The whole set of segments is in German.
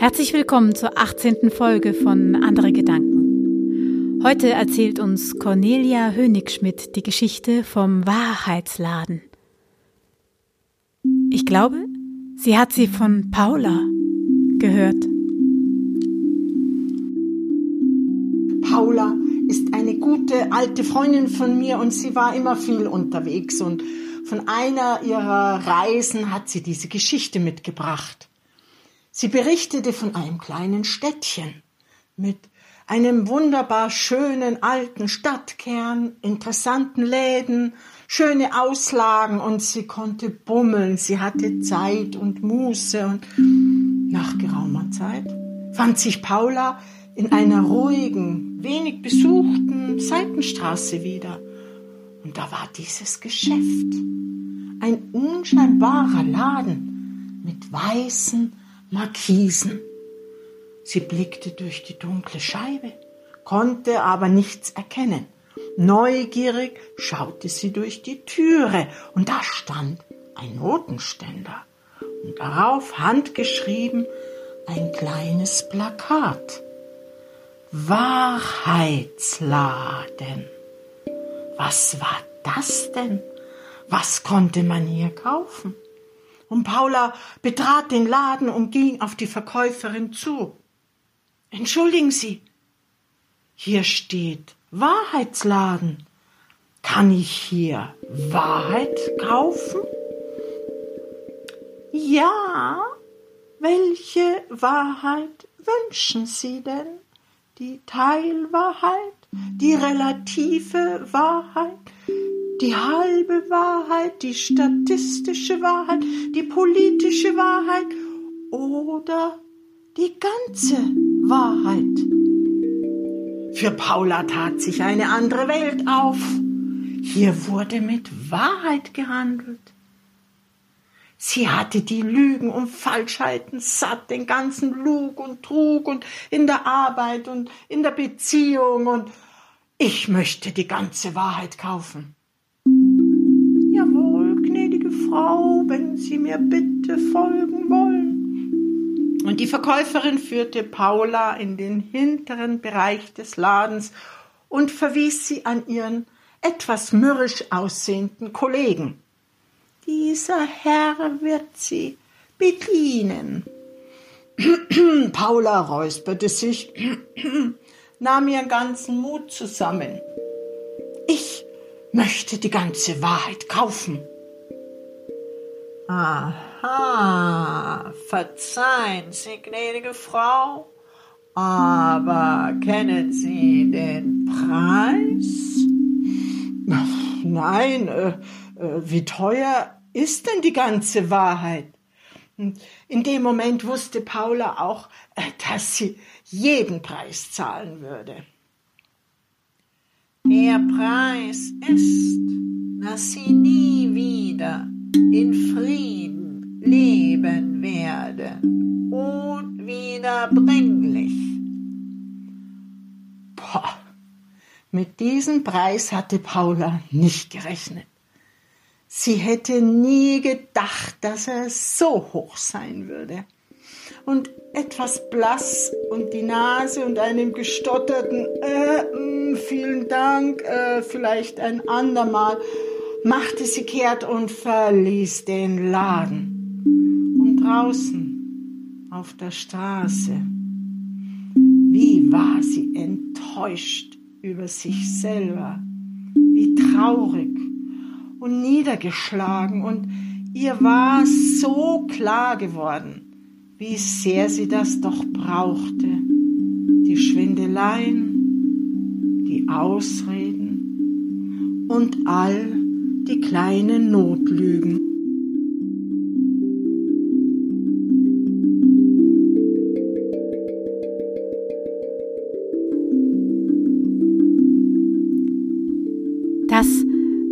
Herzlich willkommen zur 18. Folge von Andere Gedanken. Heute erzählt uns Cornelia Hönig-Schmidt die Geschichte vom Wahrheitsladen. Ich glaube, sie hat sie von Paula gehört. Paula ist eine gute alte Freundin von mir und sie war immer viel unterwegs und von einer ihrer Reisen hat sie diese Geschichte mitgebracht. Sie berichtete von einem kleinen Städtchen mit einem wunderbar schönen alten Stadtkern, interessanten Läden, schöne Auslagen und sie konnte bummeln, sie hatte Zeit und Muße und nach geraumer Zeit fand sich Paula in einer ruhigen, wenig besuchten Seitenstraße wieder. Und da war dieses Geschäft. Ein unscheinbarer Laden mit weißen, Markisen. Sie blickte durch die dunkle Scheibe, konnte aber nichts erkennen. Neugierig schaute sie durch die Türe und da stand ein Notenständer und darauf handgeschrieben ein kleines Plakat. Wahrheitsladen. Was war das denn? Was konnte man hier kaufen? Und Paula betrat den Laden und ging auf die Verkäuferin zu. Entschuldigen Sie, hier steht Wahrheitsladen. Kann ich hier Wahrheit kaufen? Ja, welche Wahrheit wünschen Sie denn? Die Teilwahrheit, die relative Wahrheit, die halbe Wahrheit, die statistische Wahrheit, die politische Wahrheit oder die ganze Wahrheit. Für Paula tat sich eine andere Welt auf. Hier wurde mit Wahrheit gehandelt. Sie hatte die Lügen und Falschheiten satt, den ganzen Lug und Trug und in der Arbeit und in der Beziehung und ich möchte die ganze Wahrheit kaufen. Frau, wenn Sie mir bitte folgen wollen. Und die Verkäuferin führte Paula in den hinteren Bereich des Ladens und verwies sie an ihren etwas mürrisch aussehenden Kollegen. Dieser Herr wird Sie bedienen. Paula räusperte sich, nahm ihren ganzen Mut zusammen. Ich möchte die ganze Wahrheit kaufen. Aha, verzeihen Sie, gnädige Frau, aber kennen Sie den Preis? Nein, äh, äh, wie teuer ist denn die ganze Wahrheit? In dem Moment wusste Paula auch, äh, dass sie jeden Preis zahlen würde. Der Preis ist, dass sie nie wieder in Frieden leben werden, unwiederbringlich. Boah, mit diesem Preis hatte Paula nicht gerechnet. Sie hätte nie gedacht, dass er so hoch sein würde. Und etwas blass und die Nase und einem gestotterten äh, mh, vielen Dank, äh, vielleicht ein andermal, machte sie kehrt und verließ den Laden. Und draußen auf der Straße, wie war sie enttäuscht über sich selber, wie traurig und niedergeschlagen und ihr war so klar geworden, wie sehr sie das doch brauchte. Die Schwindeleien, die Ausreden und all die kleinen Notlügen. Das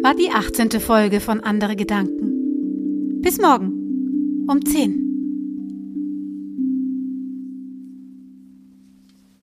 war die 18. Folge von Andere Gedanken. Bis morgen um 10.